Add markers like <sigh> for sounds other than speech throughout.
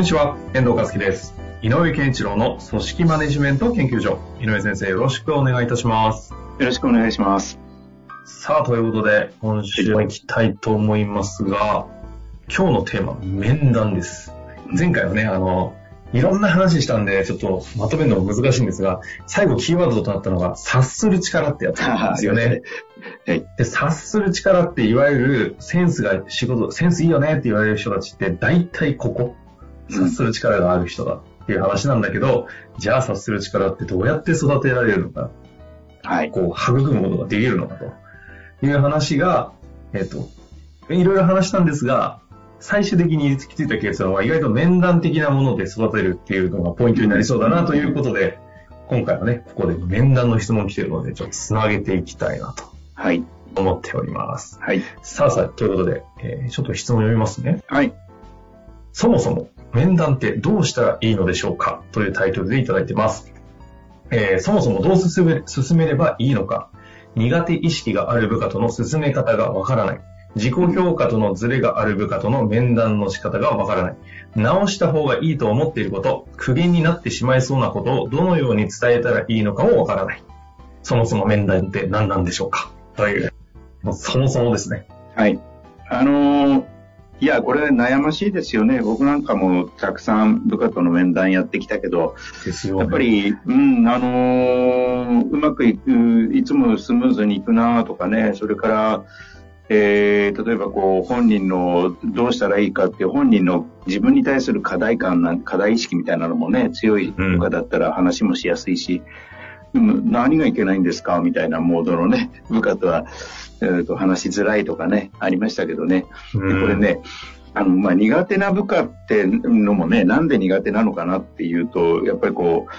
にちは、遠藤和樹です。井上健一郎の組織マネジメント研究所。井上先生、よろしくお願いいたします。よろしくお願いします。さあ、ということで、今週も行きたいと思いますが、今日のテーマ、面談です。前回はね、あの、いろんな話したんで、ちょっとまとめるのも難しいんですが、最後キーワードとなったのが、察する力ってやつなんですよ <laughs> ね。はい。で、察する力っていわゆるセンスが仕事、センスいいよねって言われる人たちって大体ここ、察する力がある人だっていう話なんだけど、じゃあ察する力ってどうやって育てられるのか、はい。こう育むことができるのかという話が、えっ、と、いろいろ話したんですが、最終的に行き着いた結論は意外と面談的なもので育てるっていうのがポイントになりそうだなということで、今回はね、ここで面談の質問来てるので、ちょっとつなげていきたいなとはい。思っております。はい。さあさあ、ということで、えーちょっと質問読みますね。はい。そもそも、面談ってどうしたらいいのでしょうかというタイトルでいただいてます。えーそもそもどう進め進めればいいのか苦手意識がある部下との進め方がわからない。自己評価とのズレがある部下との面談の仕方がわからない。直した方がいいと思っていること、苦言になってしまいそうなことをどのように伝えたらいいのかもわからない。そもそも面談って何なんでしょうかという、そもそもですね。はい。あのーいや、これ悩ましいですよね。僕なんかもたくさん部下との面談やってきたけど、ね。やっぱり、うん、あのーうまくいく、いつもスムーズにいくなとかね、それから、えー、例えばこう、本人のどうしたらいいかっていう本人の自分に対する課題感なん、課題意識みたいなのもね、強い部下だったら話もしやすいし、うん何がいけないんですか？みたいなモードのね、<laughs> 部下とは、えーと話しづらいとかね、ありましたけどね。でうんこれね、あの、まあ、苦手な部下ってのもね、なんで苦手なのかなっていうと、やっぱりこう、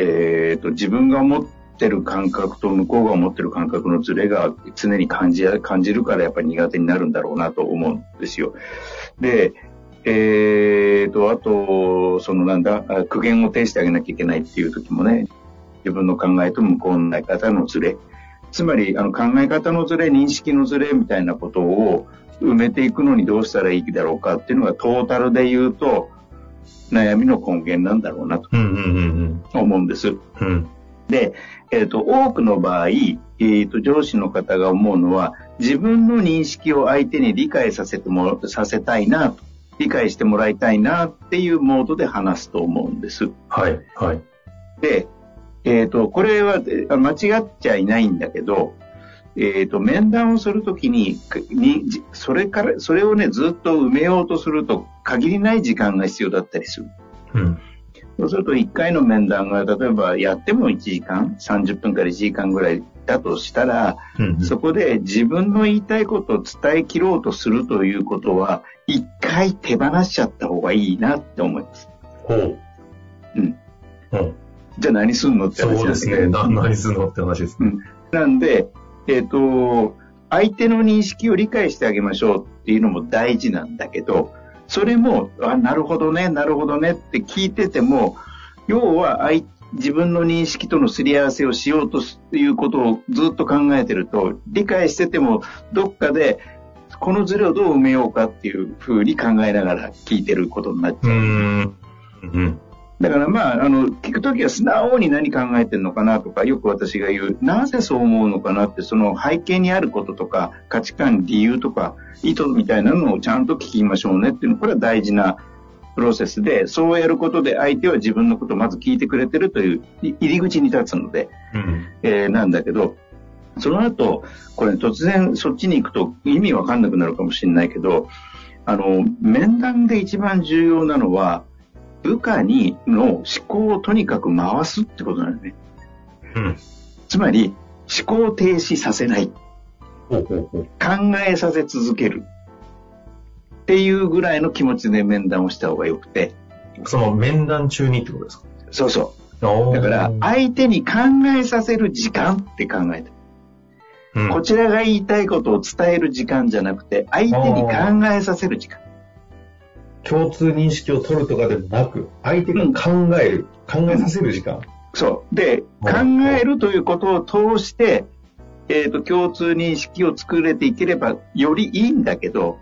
えっ、と、自分が思ってる感覚と向こうが思ってる感覚のズレが常に感じ、感じるからやっぱり苦手になるんだろうなと思うんですよ。で、えっ、と、あと、そのなんだ、あ苦言を呈してあげなきゃいけないっていう時もね、自分の考えと向こうの考え方のズレ。つまり、あの考え方のズレ、認識のズレみたいなことを埋めていくのにどうしたらいいだろうかっていうのがトータルで言うと、悩みの根源なんだろうなと思うんです。で、えっ、と、多くの場合、えっ、と、上司の方が思うのは、自分の認識を相手に理解させても、させたいなと、理解してもらいたいなっていうモードで話すと思うんです。はい、はい。で、えっ、と、これはえー間違っちゃいないんだけど、えっ、と、面談をするときに、かに、じそれから、それをね、ずっと埋めようとすると、限りない時間が必要だったりする。うん。そうすると、1回の面談が、例えばやっても1時間、30分から1時間ぐらいだとしたら、うん。そこで自分の言いたいことを伝え切ろうとするということは、1回手放しちゃった方がいいなって思います。ほう。うん。うん。じゃあ何すんのって話そうですね。何するのって話ですね。なんで、えっ、と、相手の認識を理解してあげましょうっていうのも大事なんだけど、それも、あ、なるほどね、なるほどねって聞いてても、要は相自分の認識とのすり合わせをしようということをずっと考えてると、理解してても、どっかで、このズレをどう埋めようかっていうふうに考えながら聞いてることになっちゃう。うーん。うん。だからまあ、あの、聞くときは素直に何考えてるのかなとか、よく私が言う、なぜそう思うのかなって、その背景にあることとか、価値観、理由とか、意図みたいなのをちゃんと聞きましょうねっていうの、これは大事なプロセスで、そうやることで相手は自分のことをまず聞いてくれてるというい入り口に立つので、うん。えーなんだけど、その後、これ突然そっちに行くと意味わかんなくなるかもしれないけど、あの、面談で一番重要なのは、部下にの思考をとにかく回すってことなんですね。うん。つまり、思考停止させない。ほうほうほう。考えさせ続ける。っていうぐらいの気持ちで面談をした方がよくて。その面談中にってことですか？そうそう。だから、相手に考えさせる時間って考えて、うん、こちらが言いたいことを伝える時間じゃなくて、相手に考えさせる時間。共通認識を取るとかでもなく、相手が考える、うん、考えさせる時間。そう。で、考えるということを通して、えっ、ー、と、共通認識を作れていければよりいいんだけど、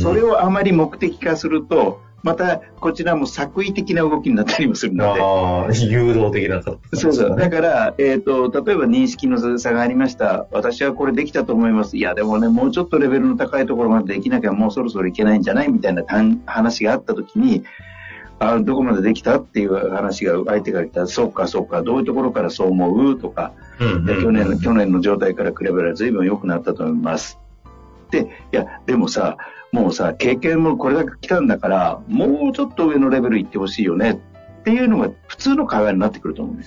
それをあまり目的化すると、またこちらも作為的な動きになったりもするので。ああ、誘導的な、ね、そうそう。だから、えっ、ー、と、例えば認識の差がありました。私はこれできたと思います。いや、でもね、もうちょっとレベルの高いところまでできなきゃもうそろそろいけないんじゃないみたいな話があったときに、あどこまでできたっていう話が相手が来たら、そうか、そうか、どういうところからそう思うとか、うん去年の、去年の状態から比べれば随分良くなったと思います。で、いや、でもさ、もうさ、経験もこれだけ来たんだから、もうちょっと上のレベル行ってほしいよねっていうのが普通の会話になってくると思うね。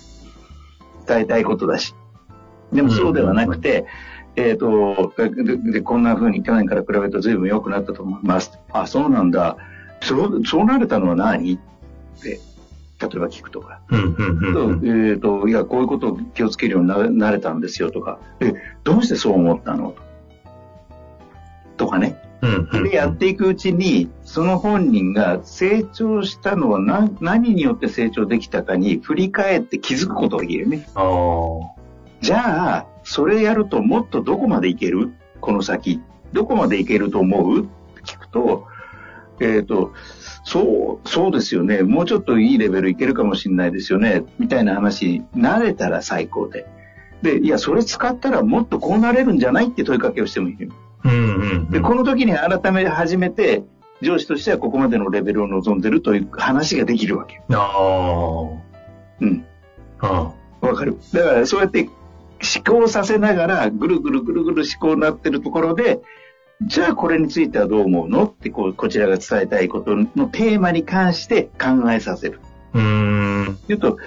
伝えたいことだし。でもそうではなくて、えっ、ー、とでで、こんな風に去年から比べると随分良くなったと思います。あ、そうなんだ。そうそうなれたのは何？って、例えば聞くとか。うんうんえっ、ー、と、いや、こういうことを気をつけるようになれたんですよとか。え、どうしてそう思ったの？とかね。で、やっていくうちに、その本人が成長したのは何何によって成長できたかに振り返って気づくことができるよね。じゃあ、それやるともっとどこまでいける？この先。どこまでいけると思う？って聞くと、えっ、ー、と、そう、そうですよね。もうちょっといいレベルいけるかもしれないですよね。みたいな話、慣れたら最高で。で、いや、それ使ったらもっとこうなれるんじゃない？って問いかけをしてもいいよ。うんうんうん、で、この時に改め始めて、上司としてはここまでのレベルを望んでるという話ができるわけ。ああ。うん。わかる。だからそうやって思考させながら、ぐるぐるぐるぐる思考になってるところで、じゃあこれについてはどう思うのってこう、こちらが伝えたいことのテーマに関して考えさせる。うん。言うと、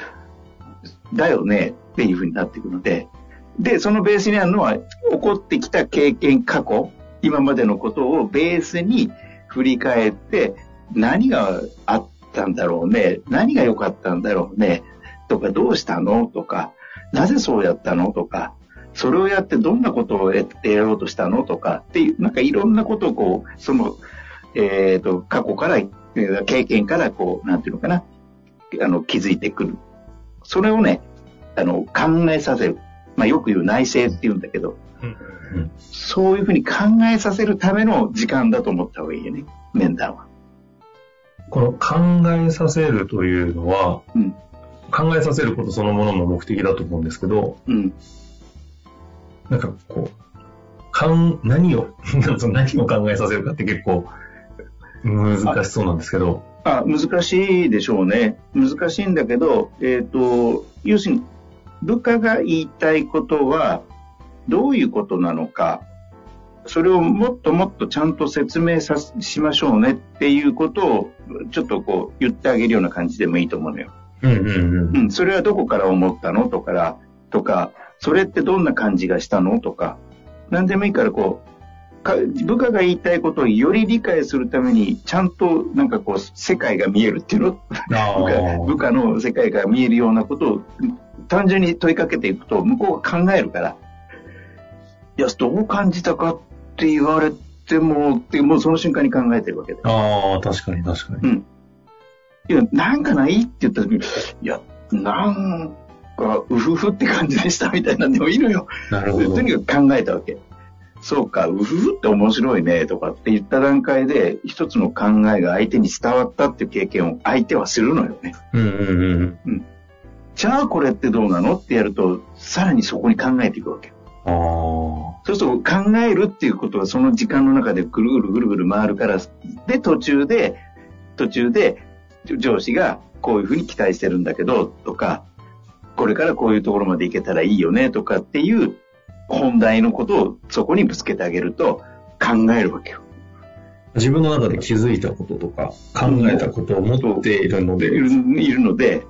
だよねっていうふうになっていくので、で、そのベースにあるのは、起こってきた経験、過去、今までのことをベースに振り返って、何があったんだろうね、何が良かったんだろうね、とか、どうしたのとか、なぜそうやったのとか、それをやってどんなことをやろうとしたのとかっていう、なんかいろんなことをこう、その、えっ、ー、と、過去から、経験からこう、なんていうのかな、あの、気づいてくる。それをね、あの、考えさせる。まあよく言う内政って言うんだけど、うんうん、そういうふうに考えさせるための時間だと思った方がいいよね、面談は。この考えさせるというのは、うん、考えさせることそのものの目的だと思うんですけど、うん、なんかこう、かん何を、<laughs> 何を考えさせるかって結構難しそうなんですけど。あ難しいでしょうね。難しいんだけど、えっ、ー、と、要するに、部下が言いたいことは、どういうことなのか、それをもっともっとちゃんと説明さしましょうねっていうことを、ちょっとこう言ってあげるような感じでもいいと思うのよ。うんうんうん。うん、それはどこから思ったの？とか、とか、それってどんな感じがしたの？とか、何でもいいからこう、か部下が言いたいことをより理解するために、ちゃんとなんかこう、世界が見えるっていうの？<laughs> 部下の世界が見えるようなことを単純に問いかけていくと、向こうが考えるから、いや、どう感じたかって言われても、ってもうその瞬間に考えてるわけで。ああ、確かに確かに。うん。いや、なんかないって言った時に、いや、なんか、うふふって感じでしたみたいなんでもいいのよ。なるほど。とにかく考えたわけ。そうか、うふふって面白いねとかって言った段階で、一つの考えが相手に伝わったっていう経験を相手はするのよね。うんうんうん。うん。じゃあこれってどうなの？ってやると、さらにそこに考えていくわけ。あそうすると考えるっていうことはその時間の中でぐるぐるぐるぐる回るから、で、途中で、途中で上司がこういうふうに期待してるんだけど、とか、これからこういうところまで行けたらいいよねとかっていう本題のことをそこにぶつけてあげると考えるわけよ。自分の中で気づいたこととか考えたことを持っているので。いるので、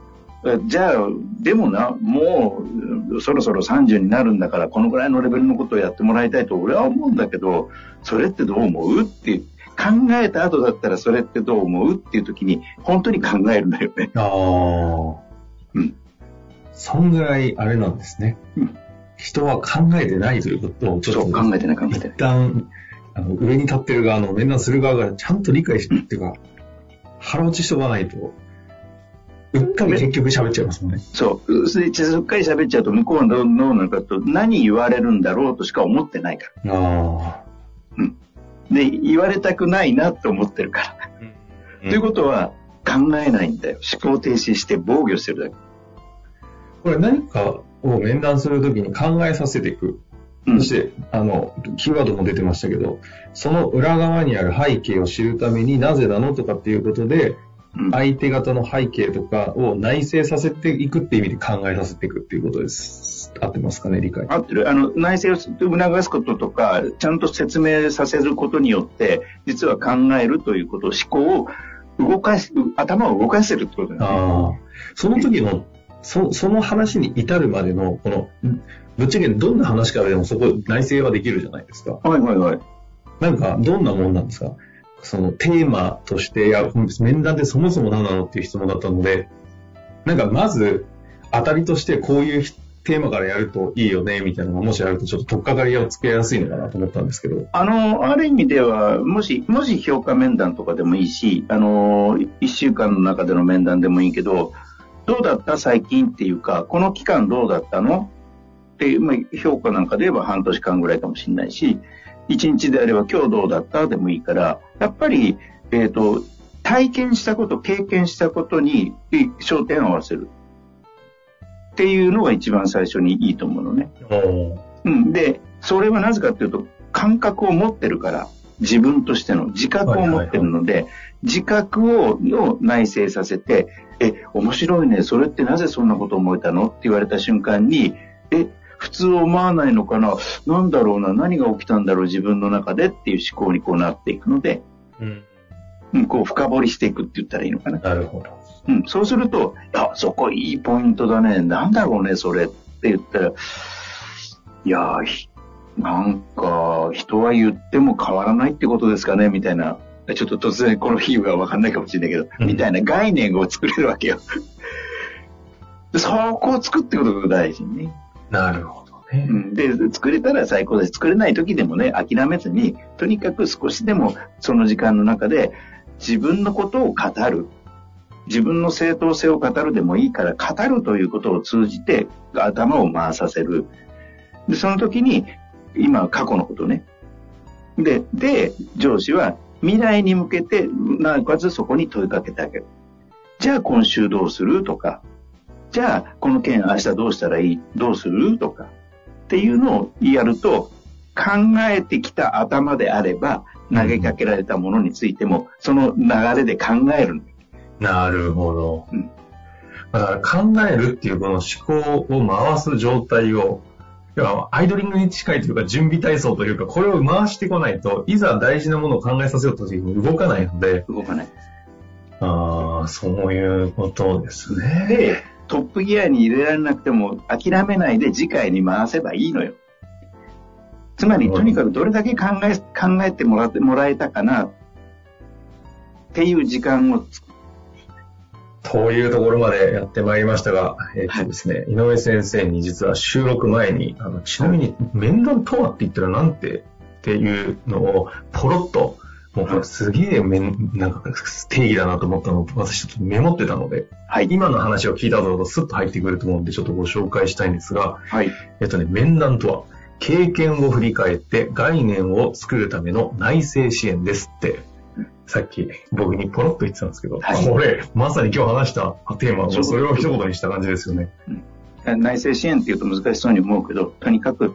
じゃあ、でもな、もうそろそろ30になるんだからこのぐらいのレベルのことをやってもらいたいと俺は思うんだけど、それってどう思う？って考えた後だったらそれってどう思う？っていう時に、本当に考えるんだよね。<laughs> ああ。うん。そんぐらいあれなんですね。うん。人は考えてないということをちょっと考えてない考えてない。一旦、あの、上に立ってる側の面談する側がちゃんと理解して、っていうか、腹落ちしとかないと、うっかり結局喋っちゃいますもんね。そう。うっかり喋っちゃうと、向こうはどうなのかと、何言われるんだろうとしか思ってないから。ああ。うん。で、言われたくないなと思ってるから。うん、ということは、考えないんだよ。思考停止して防御してるだけ。これ何かを面談するときに考えさせていく。そして、あの、キーワードも出てましたけど、その裏側にある背景を知るためになぜなのとかっていうことで、相手方の背景とかを内省させていくっていう意味で考えさせていくっていうことです。合ってますかね、理解。合ってる。あの、内省を促すこととか、ちゃんと説明させることによって、実は考えるということ、思考を動かす、頭を動かせるってことですね。ああ。その時の、そその話に至るまでの、この、ぶっちゃけどんな話からでもそこ内省はできるじゃないですか。はいはいはい。なんか、どんなもんなんですか？そのテーマとして、いや、面談ってそもそも何なのっていう質問だったので、なんかまず、当たりとしてこういうテーマからやるといいよね、みたいなのがもしあると、ちょっと取っかかりをつけやすいのかなと思ったんですけど。あの、ある意味では、もし、もし評価面談とかでもいいし、あの、一週間の中での面談でもいいけど、どうだった最近っていうか、この期間どうだったのっていう、まあ、評価なんかで言えば半年間ぐらいかもしれないし、一日であれば今日どうだった？でもいいから、やっぱり、えっ、ー、と、体験したこと、経験したことに焦点を合わせる。っていうのが一番最初にいいと思うのね。うん、で、それはなぜかっていうと、感覚を持ってるから、自分としての自覚を持ってるので、自覚をを内省させて、え、面白いね、それってなぜそんなこと思えたの？って言われた瞬間に、え、普通思わないのかな？なんだろうな？何が起きたんだろう？自分の中で？っていう思考にこうなっていくので、うん、こう深掘りしていくって言ったらいいのかな。なるほど。うん、そうすると、あ、そこいいポイントだね。なんだろうね、それって言ったら、いやなんか、人は言っても変わらないってことですかね、みたいな。ちょっと突然この比喩はわかんないかもしれないけど、うん、みたいな概念を作れるわけよ。そこを作っていくことが大事ね。なるほどね。で、作れたら最高です。作れない時でもね、諦めずに、とにかく少しでもその時間の中で自分のことを語る。自分の正当性を語るでもいいから、語るということを通じて頭を回させる。で、その時に、今過去のことね。で、で、上司は未来に向けて、なおかつそこに問いかけてあげる。じゃあ今週どうする？とか、じゃあ、この件明日どうしたらいい？どうする？とか、っていうのをやると、考えてきた頭であれば、投げかけられたものについても、その流れで考える。なるほど。うん、だから考えるっていうこの思考を回す状態を、要はアイドリングに近いというか準備体操というか、これを回してこないと、いざ大事なものを考えさせようと時に動かないので。動かない。ああ、そういうことですね。で、トップギアに入れられなくても諦めないで次回に回せばいいのよ。つまり、とにかくどれだけ考え、考えてもらってもらえたかなっていう時間をというところまでやってまいりましたが、えっ、とですね、はい、井上先生に実は収録前に、あのちなみに面談とはって言ったらなんてっていうのをポロッともうこれすげえめん、なんか定義だなと思ったのを私ちょっとメモってたので、はい。今の話を聞いた後とスッと入ってくると思うんでちょっとご紹介したいんですが、はい。えっとね、面談とは、経験を振り返って概念を作るための内政支援ですって、さっき僕にポロッと言ってたんですけど、はい、これ、まさに今日話したテーマをそれを一言にした感じですよね。うん、内政支援っていうと難しそうに思うけど、とにかく、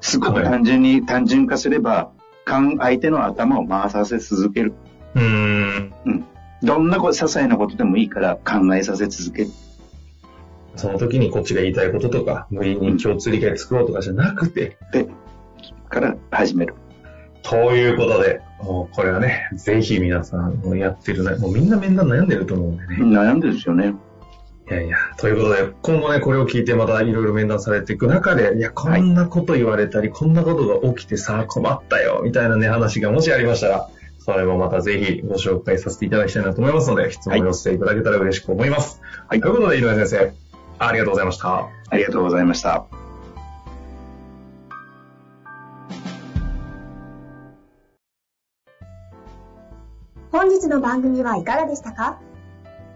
すごく単純に、単純化すれば、相手の頭を回させ続ける。うん。うん。どんな些細なことでもいいから考えさせ続ける。その時にこっちが言いたいこととか、無理に共通理解作ろうとかじゃなくて。で、から始める。ということで、もうこれはね、ぜひ皆さんもやってるね。もうみんな面談悩んでると思うんでね。悩んでるですよね。いやいや、ということで、今後ね、これを聞いてまたいろいろ面談されていく中で、いや、こんなこと言われたり、はい、こんなことが起きてさ、困ったよ、みたいなね、話がもしありましたら、それもまたぜひご紹介させていただきたいなと思いますので、質問を寄せていただけたら嬉しく思います。はい。ということで、井上先生、ありがとうございました。ありがとうございました。本日の番組はいかがでしたか？